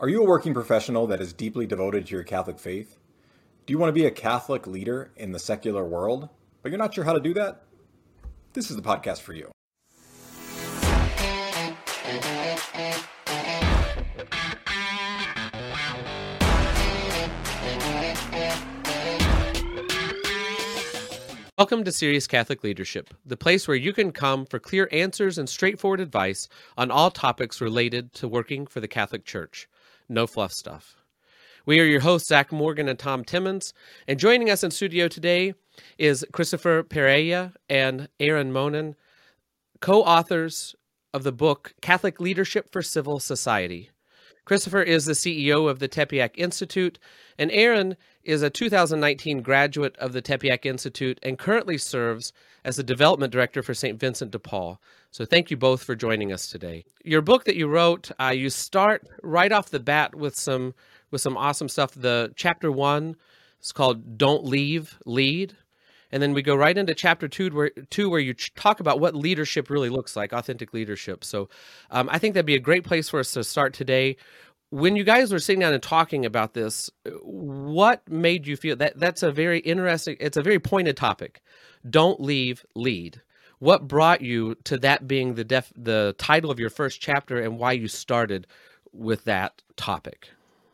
Are you a working professional that is deeply devoted to your Catholic faith? Do you want to be a Catholic leader in the secular world, but you're not sure how to do that? This is the podcast for you. Welcome to Serious Catholic Leadership, the place where you can come for clear answers and straightforward advice on all topics related to working for the Catholic Church. No fluff stuff. We are your hosts, Zach Morgan and Tom Timmons, and joining us in studio today is Cristofer Pereyra and Erin Monnin, co authors of the book Catholic Leadership for Civil Society. Cristofer is the CEO of the Tepeyac Institute, and Erin is a 2019 graduate of the Tepeyac Institute and currently serves as the development director for St. Vincent de Paul. So thank you both for joining us today. Your book that you wrote, uh, you start right off the bat with some with some awesome stuff. The chapter one is called "Don't Leave, Lead," and then we go right into chapter two where two where you talk about what leadership really looks like, authentic leadership. So um, I think that'd be a great place for us to start today when you guys were sitting down and talking about this, what made you feel that that's a very interesting, it's a very pointed topic. Don't leave, lead. What brought you to that being the def, the title of your first chapter and why you started with that topic?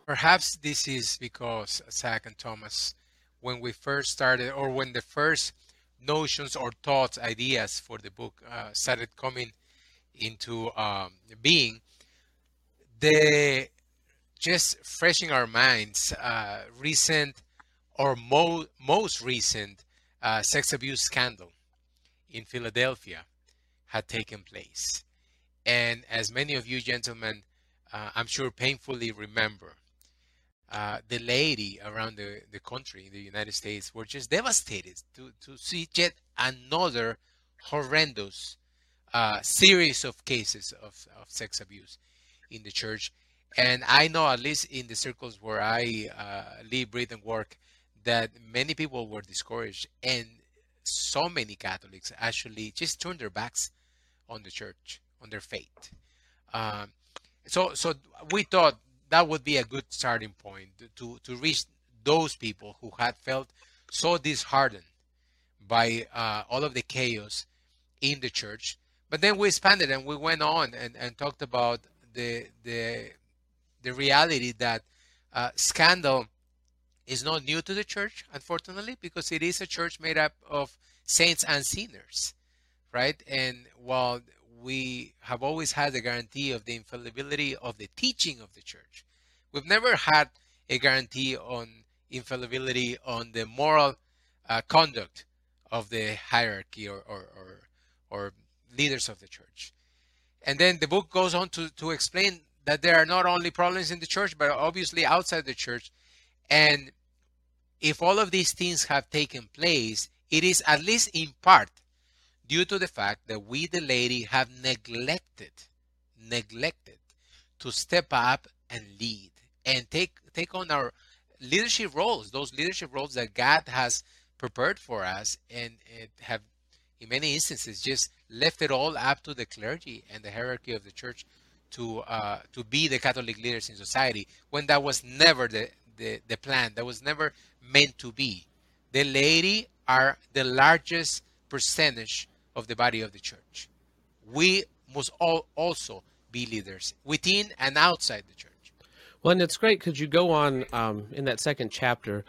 Perhaps this is because Zach and Thomas, when we first started, or when the first notions or thoughts, ideas for the book uh, started coming into um, being, the just freshing our minds, uh, recent or mo- most recent uh, sex abuse scandal in Philadelphia had taken place. And as many of you gentlemen, uh, I'm sure painfully remember, uh, the laity around the, the country, in the United States, were just devastated to, to see yet another horrendous uh, series of cases of, of sex abuse in the church and I know, at least in the circles where I uh, live, breathe, and work, that many people were discouraged, and so many Catholics actually just turned their backs on the church, on their faith. Um, so, so we thought that would be a good starting point to to reach those people who had felt so disheartened by uh, all of the chaos in the church. But then we expanded and we went on and, and talked about the the the reality that uh, scandal is not new to the church, unfortunately, because it is a church made up of saints and sinners, right? And while we have always had the guarantee of the infallibility of the teaching of the church, we've never had a guarantee on infallibility on the moral uh, conduct of the hierarchy or, or, or, or leaders of the church. And then the book goes on to, to explain that there are not only problems in the church, but obviously outside the church. And if all of these things have taken place, it is at least in part due to the fact that we, the laity, have neglected, neglected to step up and lead and take take on our leadership roles, those leadership roles that God has prepared for us, and, have, in many instances, just left it all up to the clergy and the hierarchy of the church to uh, to be the Catholic leaders in society when that was never the, the, the plan. That was never meant to be. The laity are the largest percentage of the body of the church. We must all also be leaders within and outside the church. Well, and it's great because you go on um, in that second chapter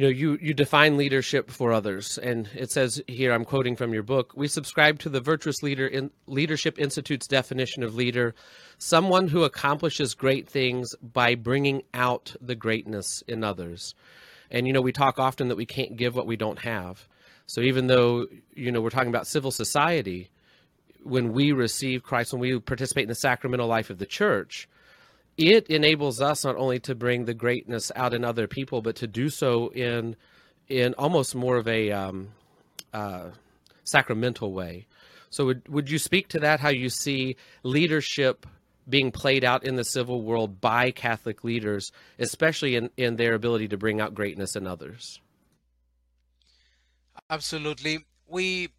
you know you you define leadership for others and it says here i'm quoting from your book we subscribe to the virtuous leader in leadership institute's definition of leader someone who accomplishes great things by bringing out the greatness in others and you know we talk often that we can't give what we don't have so even though you know we're talking about civil society when we receive christ when we participate in the sacramental life of the church it enables us not only to bring the greatness out in other people, but to do so in in almost more of a um, uh, sacramental way. So, would would you speak to that? How you see leadership being played out in the civil world by Catholic leaders, especially in, in their ability to bring out greatness in others? Absolutely. We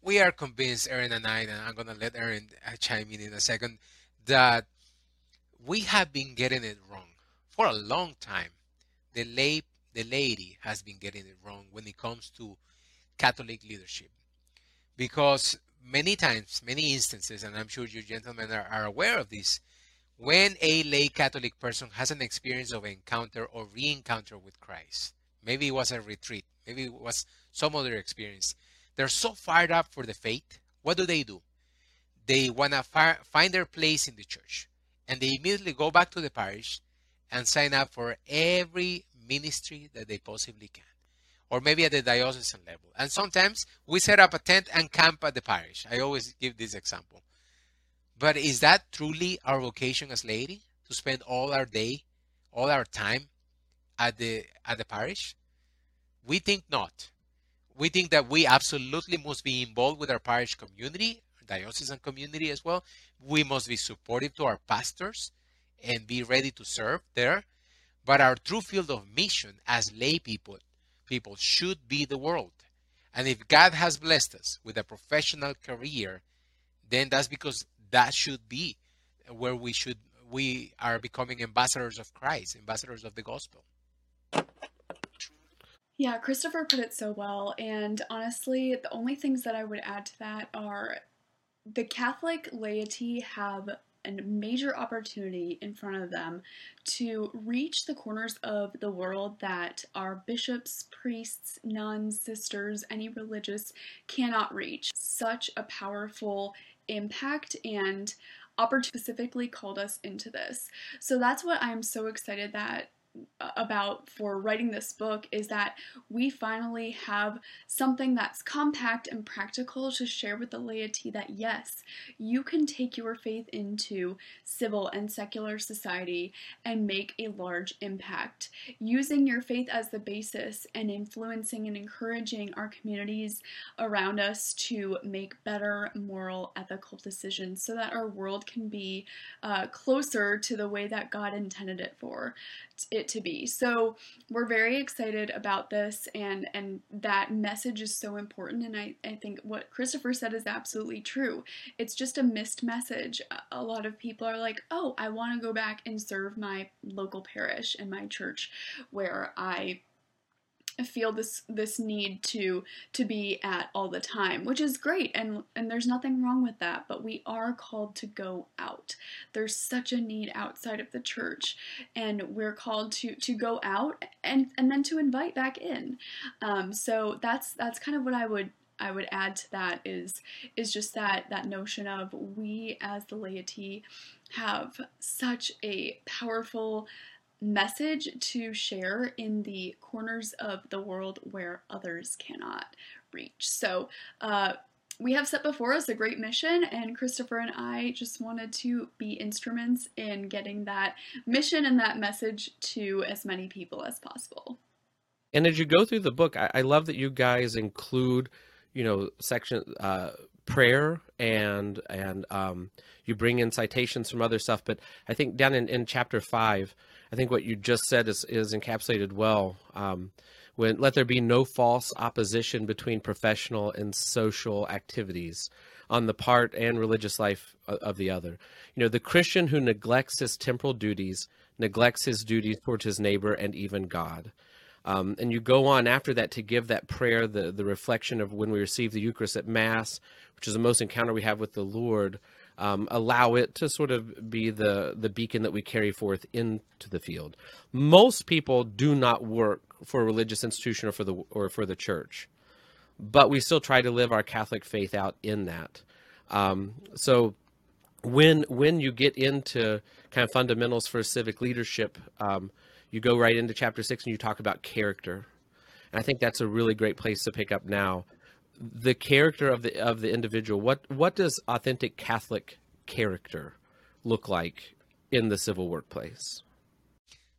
we are convinced, Erin and I, and I'm to let Erin uh, chime in in a second, that we have been getting it wrong for a long time. The lay the laity has been getting it wrong when it comes to Catholic leadership. Because many times, many instances, and I'm sure you gentlemen are, are aware of this, when a lay Catholic person has an experience of encounter or re-encounter with Christ, maybe it was a retreat, maybe it was some other experience, they're so fired up for the faith. What do they do? They want to find their place in the church, and they immediately go back to the parish and sign up for every ministry that they possibly can or maybe at the diocesan level. And sometimes we set up a tent and camp at the parish. I always give this example. But is that truly our vocation as laity to spend all our day, all our time at the at the parish? We think not. We think that we absolutely must be involved with our parish community, diocesan community as well. We must be supportive to our pastors and be ready to serve there. But our true field of mission as lay people people should be the world. And if God has blessed us with a professional career, then that's because that should be where we should we are becoming ambassadors of Christ, ambassadors of the gospel. Yeah, Cristofer put it so well. And honestly, the only things that I would add to that are the Catholic laity have a major opportunity in front of them to reach the corners of the world that our bishops, priests, nuns, sisters, any religious cannot reach. Such a powerful impact and opportunity specifically called us into this. So that's what I'm so excited that about for writing this book is that we finally have something that's compact and practical to share with the laity that yes, you can take your faith into civil and secular society and make a large impact. Using your faith as the basis and influencing and encouraging our communities around us to make better moral, ethical decisions so that our world can be uh, closer to the way that God intended it for it to be. So we're very excited about this and and that message is so important and I, I think what Cristofer said is absolutely true. It's just a missed message. A lot of people are like, oh, I want to go back and serve my local parish and my church where I feel this this need to to be at all the time which is great and and there's nothing wrong with that but we are called to go out. There's such a need outside of the church and we're called to to go out and and then to invite back in. Um, so that's that's kind of what i would I would add to that is is just that that notion of we as the laity have such a powerful message to share in the corners of the world where others cannot reach. So, uh, we have set before us a great mission, and Cristofer and I just wanted to be instruments in getting that mission and that message to as many people as possible. And as you go through the book, I, I love that you guys include, you know, section uh, prayer and and um, you bring in citations from other stuff. But I think down in, in chapter five, I think what you just said is, is encapsulated well. Um, when let there be no false opposition between professional and social activities on the part and religious life of the other. You know, the Christian who neglects his temporal duties neglects his duties towards his neighbor and even God. Um, and you go on after that to give that prayer, the, the reflection of when we receive the Eucharist at Mass, which is the most encounter we have with the Lord, um, allow it to sort of be the the beacon that we carry forth into the field. Most people do not work for a religious institution or for the or for the church, but we still try to live our Catholic faith out in that. Um, so when when you get into kind of fundamentals for civic leadership, um, you go right into chapter six and you talk about character. And I think that's a really great place to pick up now the character of the of the individual. What what does authentic Catholic character look like in the civil workplace?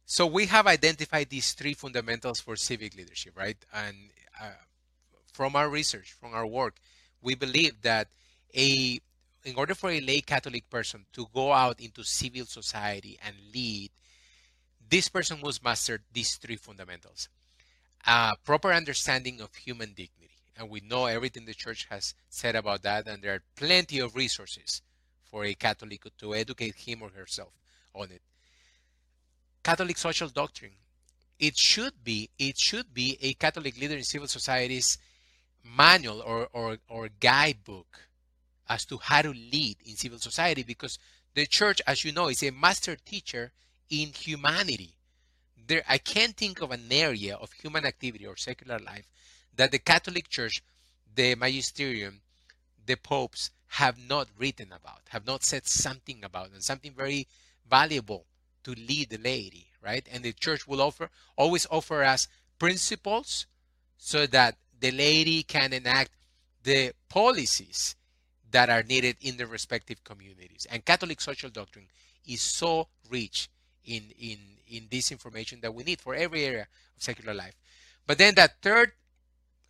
So we have identified these three fundamentals for civic leadership, right? And uh, from our research, from our work, we believe that a in order for a lay Catholic person to go out into civil society and lead, this person must master these three fundamentals: a proper understanding of human dignity and we know everything the church has said about that and there are plenty of resources for a catholic to educate him or herself on it. Catholic social doctrine. It should be it should be a Catholic leader in civil society's manual or, or, or guidebook as to how to lead in civil society because the church, as you know, is a master teacher in humanity. There, I can't think of an area of human activity or secular life that the Catholic Church, the magisterium, the popes have not written about, have not said something about, and something very valuable to lead the laity, right? And the church will offer always offer us principles so that the laity can enact the policies that are needed in the respective communities. And Catholic social doctrine is so rich in in in this information that we need for every area of secular life. But then that third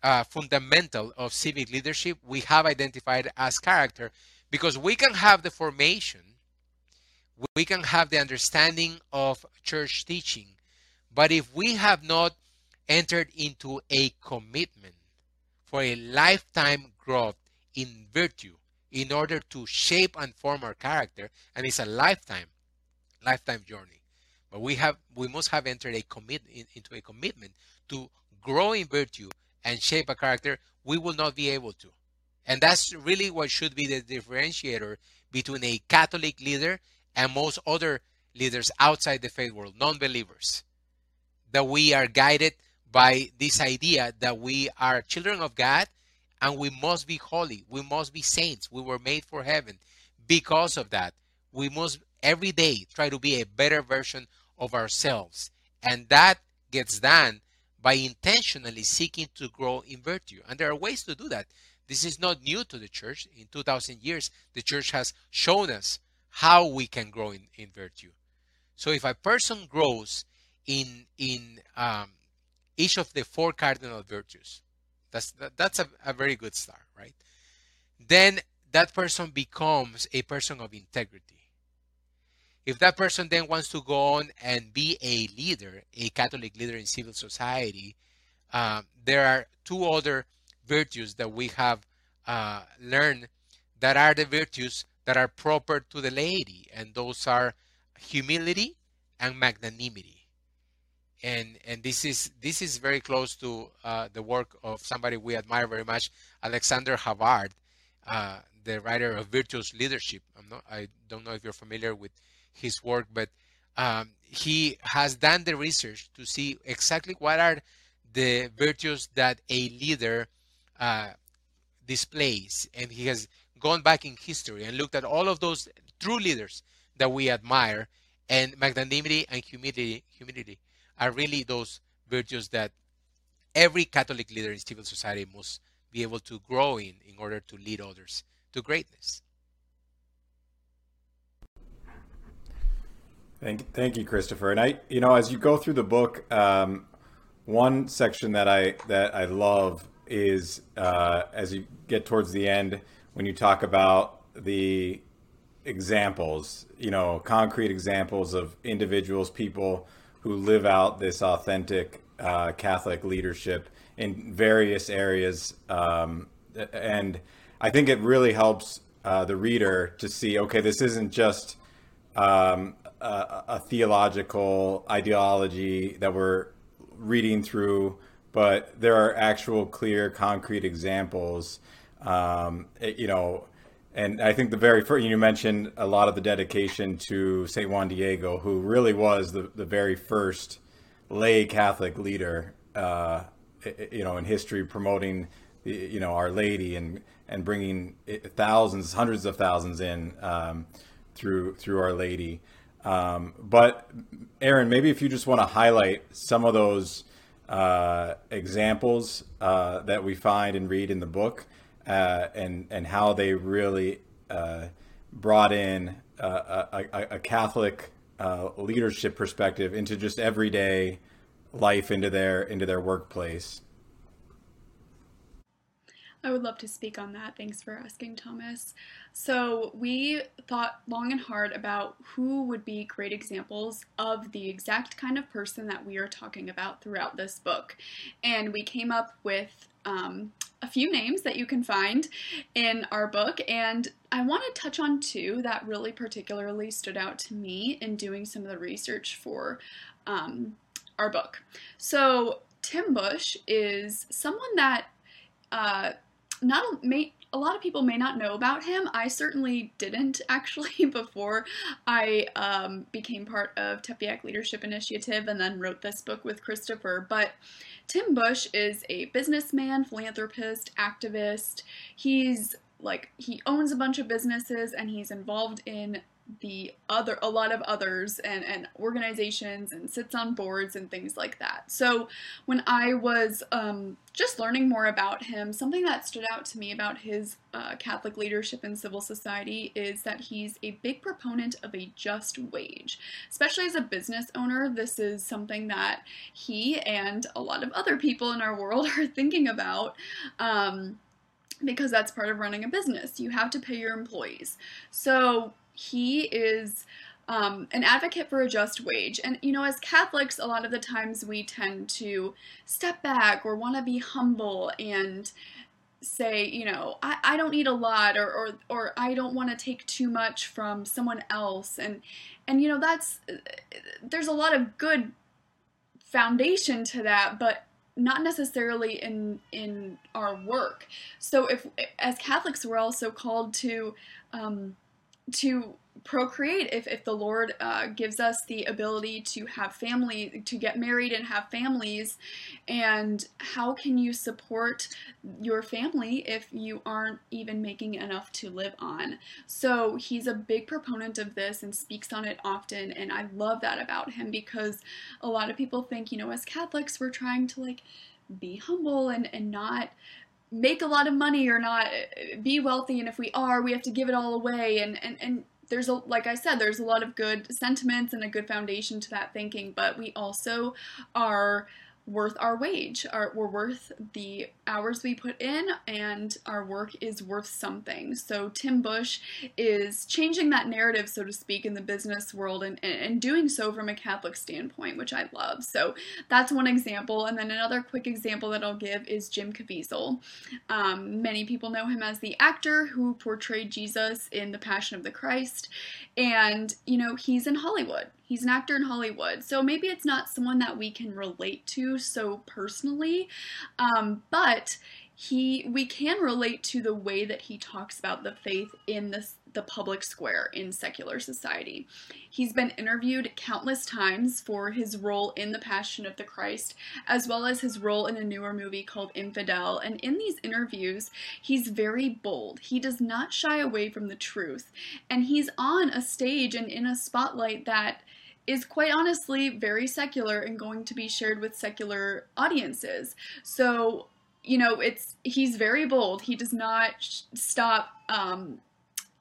uh, fundamental of civic leadership we have identified as character because we can have the formation we can have the understanding of church teaching but if we have not entered into a commitment for a lifetime growth in virtue in order to shape and form our character and it's a lifetime lifetime journey but we have we must have entered a commit into a commitment to grow in virtue and shape a character we will not be able to. And that's really what should be the differentiator between a catholic leader and most other leaders outside the faith world non-believers. That we are guided by this idea that we are children of god and we must be holy we must be saints we were made for heaven. Because of that we must every day try to be a better version of ourselves. And that gets done by intentionally seeking to grow in virtue and there are ways to do that this is not new to the church in 2000 years the church has shown us how we can grow in, in virtue so if a person grows in in um, each of the four cardinal virtues that's that, that's a, a very good start, right? Then that person becomes a person of integrity. If that person then wants to go on and be a leader, a Catholic leader in civil society, uh, there are two other virtues that we have uh, learned that are the virtues that are proper to the laity, and those are humility and magnanimity and and this is this is very close to uh, the work of somebody we admire very much, Alexander Havard, uh, the writer of Virtuous Leadership. Not, I don't know if you're familiar with his work, but um, he has done the research to see exactly what are the virtues that a leader uh, displays, and he has gone back in history and looked at all of those true leaders that we admire, and magnanimity and humility, humility are really those virtues that every Catholic leader in civil society must be able to grow in in order to lead others to greatness. Thank, thank you, Cristofer. And I, you know, as you go through the book, um, one section that I that I love is uh, as you get towards the end when you talk about the examples, you know, concrete examples of individuals, people who live out this authentic uh, Catholic leadership in various areas. Um, and I think it really helps uh, the reader to see okay, this isn't just um, a, a, theological ideology that we're reading through, but there are actual, clear, concrete examples. Um, you know, and I think the very first, you mentioned a lot of the dedication to St. Juan Diego, who really was the, the very first lay Catholic leader, uh, you know, in history promoting, you know, Our Lady and, and bringing thousands, hundreds of thousands in um, through, through Our Lady. Um, but Erin, maybe if you just want to highlight some of those uh, examples uh, that we find and read in the book uh, and and how they really uh, brought in uh, a, a, a, Catholic uh, leadership perspective into just everyday life into their into their workplace. I would love to speak on that. Thanks for asking, Thomas. So, we thought long and hard about who would be great examples of the exact kind of person that we are talking about throughout this book. And we came up with um, a few names that you can find in our book, and I want to touch on two that really particularly stood out to me in doing some of the research for um, our book. So, Tim Busch is someone that uh, not may, a lot of people may not know about him. I certainly didn't actually before I um, became part of Tepeyac Leadership Initiative and then wrote this book with Cristofer. But Tim Busch is a businessman, philanthropist, activist. He's like he owns a bunch of businesses and he's involved in the other a lot of others and and organizations and sits on boards and things like that. So when i was um, just learning more about him something that stood out to me about his uh, catholic leadership in civil society is that he's a big proponent of a just wage. Especially as a business owner this is something that he and a lot of other people in our world are thinking about um, because that's part of running a business. You have to pay your employees. So he is um, an advocate for a just wage. And, you know, as Catholics, a lot of the times we tend to step back or want to be humble and say, you know, I, I don't need a lot or, or, or I don't want to take too much from someone else. And, and, you know, that's, there's a lot of good foundation to that, but not necessarily in in our work. So if as Catholics we're also called to um, to procreate if, if the lord uh, gives us the ability to have family to get married and have families and how can you support your family if you aren't even making enough to live on? So he's a big proponent of this and speaks on it often and i love that about him because a lot of people think you know as catholics we're trying to like be humble and and not make a lot of money or not be wealthy and if we are we have to give it all away. And and, and there's a like I said, there's a lot of good sentiments and a good foundation to that thinking, but we also are worth our wage. Our, we're worth the hours we put in, and our work is worth something. So Tim Busch is changing that narrative, so to speak, in the business world, and, and doing so from a Catholic standpoint, which I love. So that's one example. And then another quick example that I'll give is Jim Caviezel. Um, many people know him as the actor who portrayed Jesus in The Passion of the Christ, and you know he's in Hollywood. He's an actor in Hollywood, so maybe it's not someone that we can relate to so personally, um, but he we can relate to the way that he talks about the faith in this the public square in secular society. He's been interviewed countless times for his role in The Passion of the Christ, as well as his role in a newer movie called Infidel. And in these interviews, he's very bold. He does not shy away from the truth. And he's on a stage and in a spotlight that is quite honestly very secular and going to be shared with secular audiences. So, you know, it's he's very bold. He does not sh- stop um,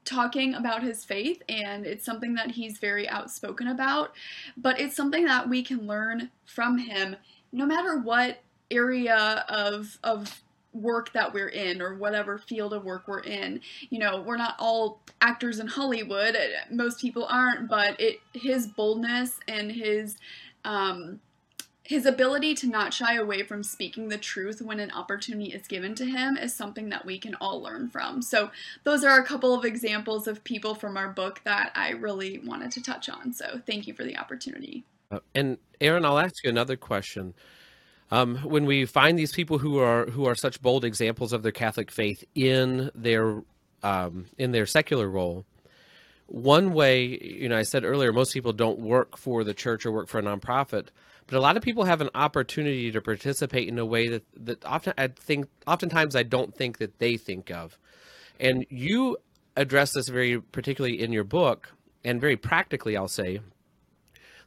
talking about his faith, and it's something that he's very outspoken about. But it's something that we can learn from him, no matter what area of of work that we're in or whatever field of work we're in. You know, we're not all actors in Hollywood. Most people aren't, but it his boldness and his um his ability to not shy away from speaking the truth when an opportunity is given to him is something that we can all learn from. So, those are a couple of examples of people from our book that I really wanted to touch on. So, thank you for the opportunity. Uh, and Erin, I'll ask you another question. Um, when we find these people who are who are such bold examples of their Catholic faith in their um, in their secular role, one way, you know, I said earlier, most people don't work for the church or work for a nonprofit, but a lot of people have an opportunity to participate in a way that that often I think oftentimes I don't think that they think of, and you address this very particularly in your book and very practically, I'll say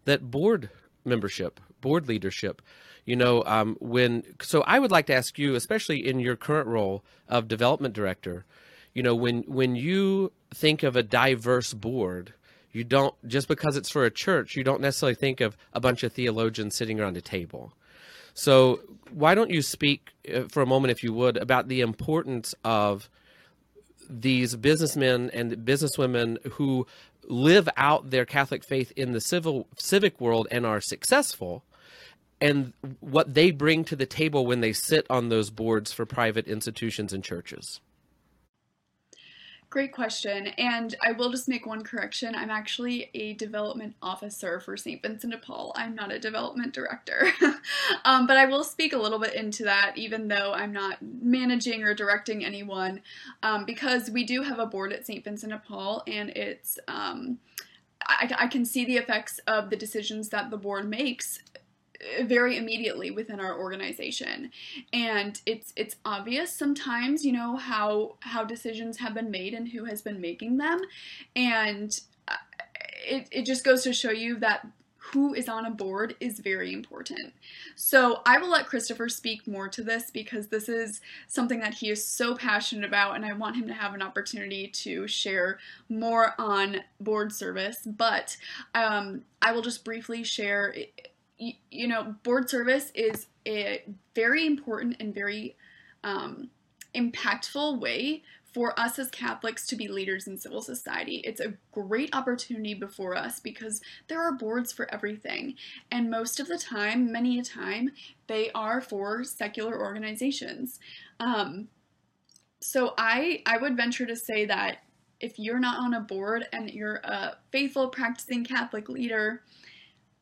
that board membership, board leadership you know um, when so i would like to ask you especially in your current role of development director you know when when you think of a diverse board you don't just because it's for a church you don't necessarily think of a bunch of theologians sitting around a table. So why don't you speak uh, for a moment if you would about the importance of these businessmen and businesswomen who live out their catholic faith in the civil civic world and are successful and what they bring to the table when they sit on those boards for private institutions and churches? Great question. And I will just make one correction. I'm actually a development officer for St. Vincent de Paul. I'm not a development director. um, but I will speak a little bit into that, even though I'm not managing or directing anyone, um, because we do have a board at St. Vincent de Paul, and it's. Um, I, I can see the effects of the decisions that the board makes very immediately within our organization and it's it's obvious sometimes you know how how decisions have been made and who has been making them and uh, it, it just goes to show you that who is on a board is very important. So I will let Cristofer speak more to this because this is something that he is so passionate about, and I want him to have an opportunity to share more on board service. But um, I will just briefly share you, you know, board service is a very important and very um, impactful way for us as Catholics to be leaders in civil society. It's a great opportunity before us because there are boards for everything. And most of the time, many a time, they are for secular organizations. Um, so I, I would venture to say that if you're not on a board and you're a faithful practicing Catholic leader,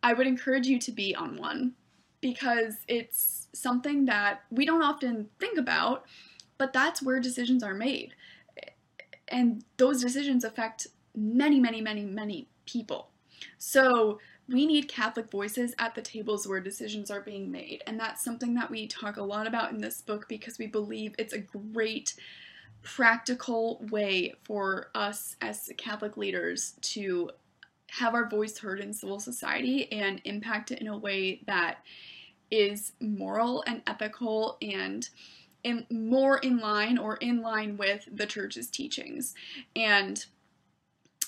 I would encourage you to be on one because it's something that we don't often think about, but that's where decisions are made. And those decisions affect many, many, many, many people. So we need Catholic voices at the tables where decisions are being made. And that's something that we talk a lot about in this book because we believe it's a great practical way for us as Catholic leaders to have our voice heard in civil society and impact it in a way that is moral and ethical and in, more in line or in line with the church's teachings. And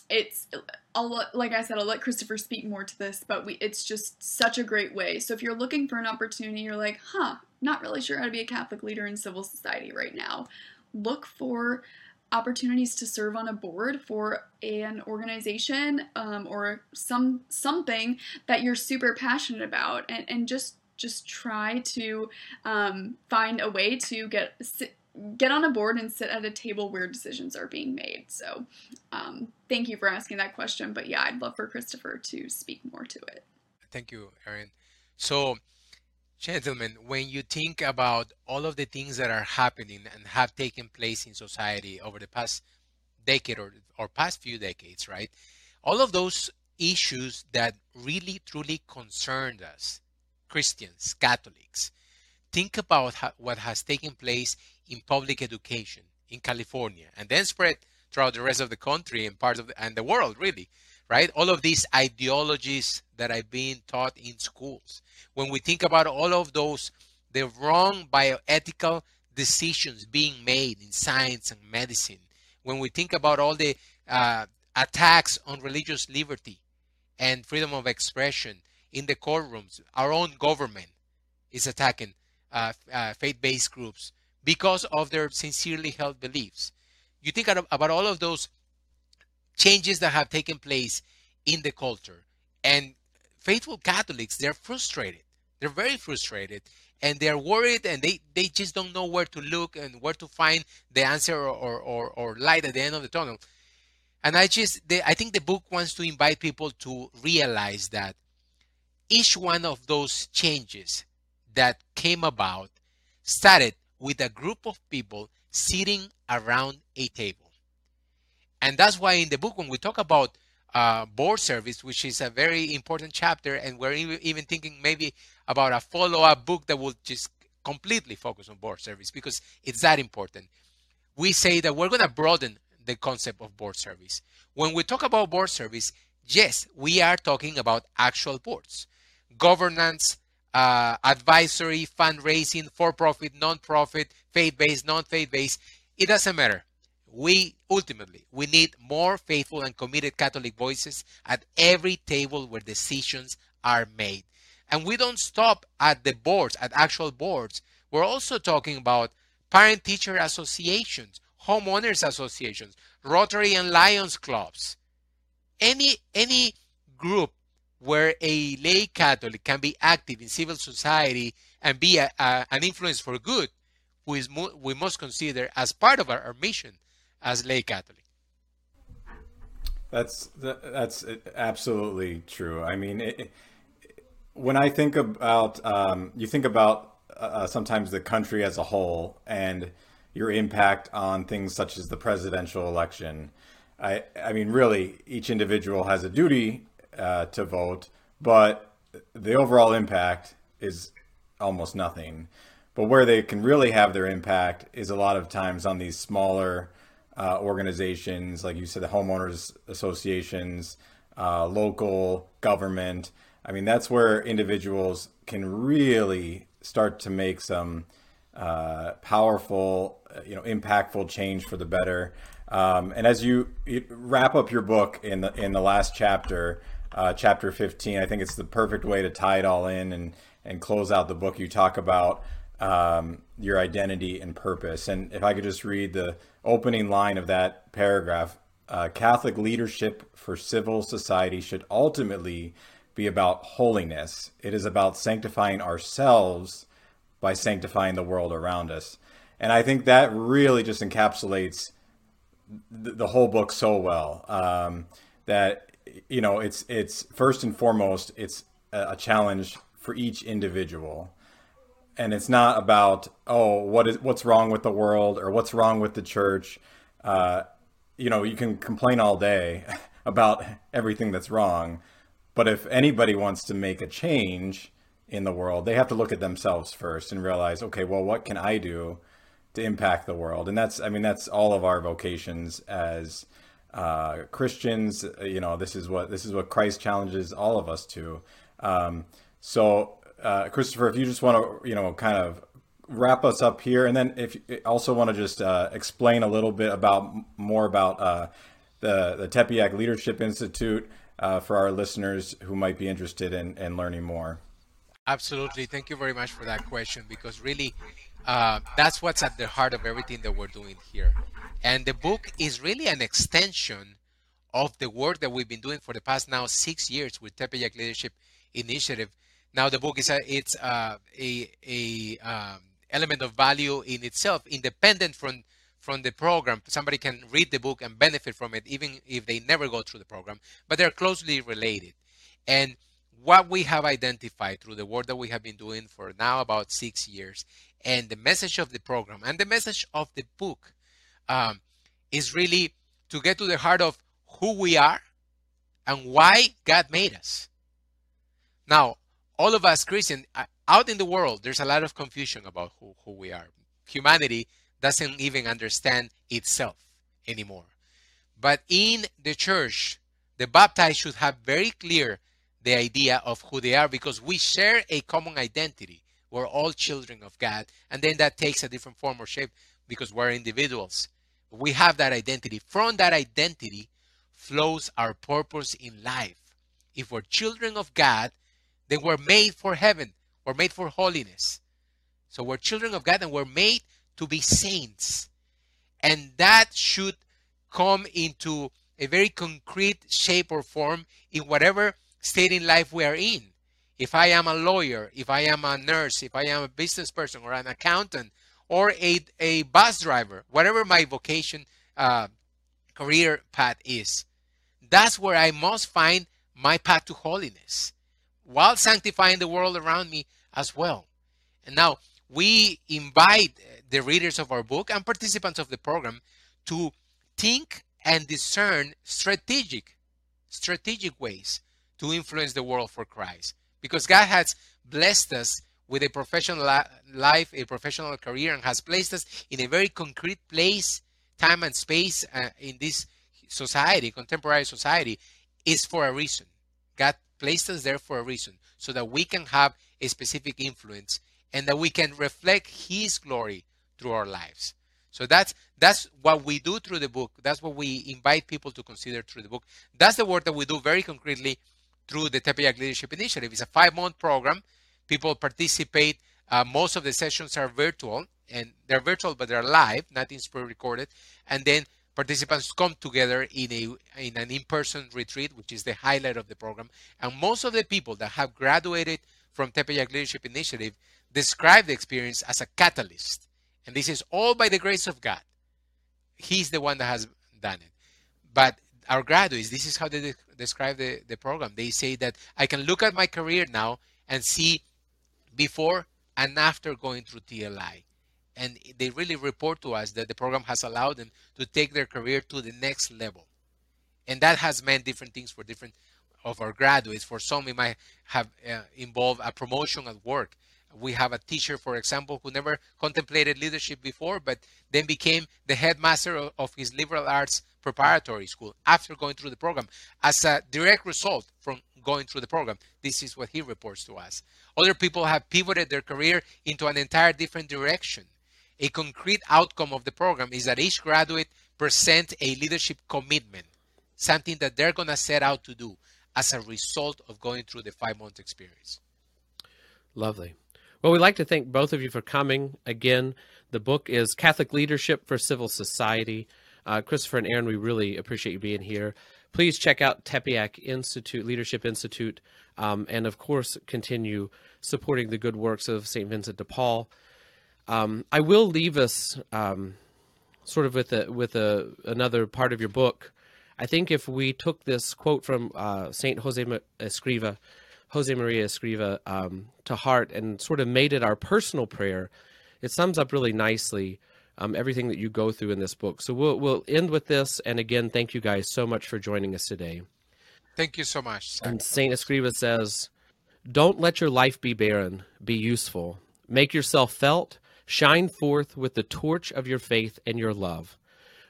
it's I'll like I said I'll let Cristofer speak more to this, but we it's just such a great way. So if you're looking for an opportunity, you're like, "Huh, not really sure how to be a Catholic leader in civil society right now." Look for opportunities to serve on a board for an organization um, or some something that you're super passionate about and, and just just try to um, find a way to get sit, get on a board and sit at a table where decisions are being made. So um, thank you for asking that question but yeah i'd love for christopher to speak more to it. Thank you erin. So Gentlemen, when you think about all of the things that are happening and have taken place in society over the past decade or, or past few decades, right? All of those issues that really truly concerned us, Christians, Catholics, think about what has taken place in public education in California and then spread throughout the rest of the country and part of the, and the world, really right? All of these ideologies that are being taught in schools. When we think about all of those, the wrong bioethical decisions being made in science and medicine, when we think about all the uh, attacks on religious liberty and freedom of expression in the courtrooms, our own government is attacking uh, uh, faith-based groups because of their sincerely held beliefs. You think about all of those changes that have taken place in the culture. And faithful Catholics, they're frustrated. They're very frustrated and they're worried and they, they just don't know where to look and where to find the answer or, or, or light at the end of the tunnel. And I just, they, I think the book wants to invite people to realize that each one of those changes that came about started with a group of people sitting around a table. And that's why in the book, when we talk about uh, board service, which is a very important chapter, and we're even thinking maybe about a follow-up book that will just completely focus on board service because it's that important. We say that we're going to broaden the concept of board service. When we talk about board service, yes, we are talking about actual boards, governance, uh, advisory, fundraising, for-profit, non-profit, faith-based, non-faith-based. It doesn't matter we ultimately we need more faithful and committed catholic voices at every table where decisions are made. And we don't stop at the boards at actual boards. We're also talking about parent teacher associations homeowners associations rotary and lions clubs. Any any group where a lay Catholic can be active in civil society and be a, a, an influence for good, we, must consider as part of our mission as lay Catholic. That's that's absolutely true. I mean, it, when I think about um, you think about uh, sometimes the country as a whole and your impact on things such as the presidential election. I I mean, really, each individual has a duty uh, to vote, but the overall impact is almost nothing. But where they can really have their impact is a lot of times on these smaller uh, organizations, like you said, the homeowners associations, uh, local government. I mean, that's where individuals can really start to make some uh, powerful, you know, impactful change for the better. Um, and as you, you, wrap up your book in the in the last chapter, uh, chapter 15, I think it's the perfect way to tie it all in and and close out the book. You talk about um, your identity and purpose. And if I could just read the opening line of that paragraph uh, Catholic leadership for civil society should ultimately be about holiness. It is about sanctifying ourselves by sanctifying the world around us. And I think that really just encapsulates the, the whole book so well. Um, that you know, it's it's first and foremost, it's a, a challenge for each individual and it's not about oh what is what's wrong with the world or what's wrong with the church. Uh, you know you can complain all day about everything that's wrong. But if anybody wants to make a change in the world they have to look at themselves first and realize okay well what can i do to impact the world? And that's i mean that's all of our vocations as uh, christians. You know this is what this is what christ challenges all of us to. Um, so uh, Cristofer, if you just want to, you know, kind of wrap us up here, and then if you also want to just uh, explain a little bit about more about uh, the the Tepeyac Leadership Institute uh, for our listeners who might be interested in, in learning more. Absolutely, thank you very much for that question because really, uh, that's what's at the heart of everything that we're doing here, and the book is really an extension of the work that we've been doing for the past now six years with Tepeyac Leadership Initiative now the book is a, it's uh, a, a um, element of value in itself, independent from from the program. Somebody can read the book and benefit from it, even if they never go through the program. But they're closely related. And what we have identified through the work that we have been doing for now about six years, and the message of the program and the message of the book um, is really to get to the heart of who we are and why God made us. Now, all of us Christians uh, out in the world, there's a lot of confusion about who, who we are. Humanity doesn't even understand itself anymore. But in the church, the baptized should have very clear the idea of who they are because we share a common identity. We're all children of God. And then that takes a different form or shape because we're individuals. We have that identity. From that identity flows our purpose in life. If we're children of God, they were made for heaven, were made for holiness. So we're children of God and we're made to be saints. And that should come into a very concrete shape or form in whatever state in life we are in. If I am a lawyer, if I am a nurse, if I am a business person or an accountant or a, a bus driver, whatever my vocation, uh, career path is, that's where I must find my path to holiness while sanctifying the world around me as well. And now we invite the readers of our book and participants of the program to think and discern strategic strategic ways to influence the world for Christ because God has blessed us with a professional life, a professional career, and has placed us in a very concrete place, time, and space uh, in this society, contemporary society, is for a reason. God placed us there for a reason so that we can have a specific influence and that we can reflect his glory through our lives. So that's that's what we do through the book. That's what we invite people to consider through the book. That's the work that we do very concretely through the tepeyac leadership initiative. It's a five month program. People participate uh, most of the sessions are virtual and they're virtual but they're live nothing's pre-recorded and then participants come together in a in an in-person retreat, which is the highlight of the program. And most of the people that have graduated from Tepeyac Leadership Initiative describe the experience as a catalyst. And this is all by the grace of God. He's the one that has done it. But our graduates, this is how they de- describe the, the program. They say that I can look at my career now and see before and after going through TLI. And they really report to us that the program has allowed them to take their career to the next level. And that has meant different things for different of our graduates. For some, it might have uh, involved a promotion at work. We have a teacher, for example, who never contemplated leadership before, but then became the headmaster of, of his liberal arts preparatory school after going through the program as a direct result from going through the program. This is what he reports to us. Other people have pivoted their career into an entire different direction. A concrete outcome of the program is that each graduate present a leadership commitment, something that they're going to set out to do as a result of going through the five month experience. Lovely. Well, we'd like to thank both of you for coming. Again, the book is Catholic Leadership for Civil Society. Uh, Cristofer and Erin, we really appreciate you being here. Please check out Tepeyac Institute, Leadership Institute, um, and of course, continue supporting the good works of St. Vincent de Paul. Um, I will leave us um, sort of with a, with a, another part of your book. I think if we took this quote from uh, Saint Jose Escriva, Jose Maria Escriva, um, to heart and sort of made it our personal prayer, it sums up really nicely um, everything that you go through in this book. So we'll we'll end with this, and again, thank you guys so much for joining us today. Thank you so much. And Saint Escriva says, "Don't let your life be barren. Be useful. Make yourself felt." Shine forth with the torch of your faith and your love.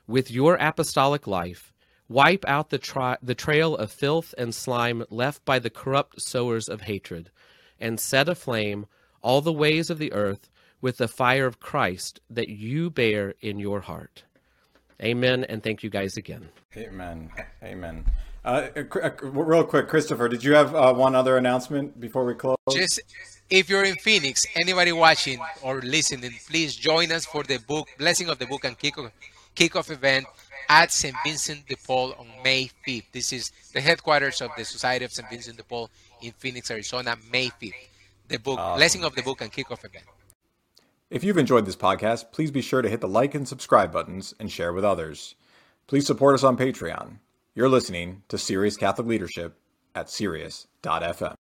With your apostolic life, wipe out the, tri- the trail of filth and slime left by the corrupt sowers of hatred, and set aflame all the ways of the earth with the fire of Christ that you bear in your heart. Amen, and thank you guys again. Amen. Amen. Uh, real quick, Cristofer, did you have uh, one other announcement before we close? Just if you're in Phoenix, anybody watching or listening, please join us for the book Blessing of the Book and Kickoff, kickoff event at St. Vincent de Paul on May 5th. This is the headquarters of the Society of St. Vincent de Paul in Phoenix, Arizona, May 5th. The book. Blessing of the Book and Kickoff event. If you've enjoyed this podcast, please be sure to hit the like and subscribe buttons and share with others. Please support us on Patreon. You're listening to Serious Catholic Leadership at Sirius.fm.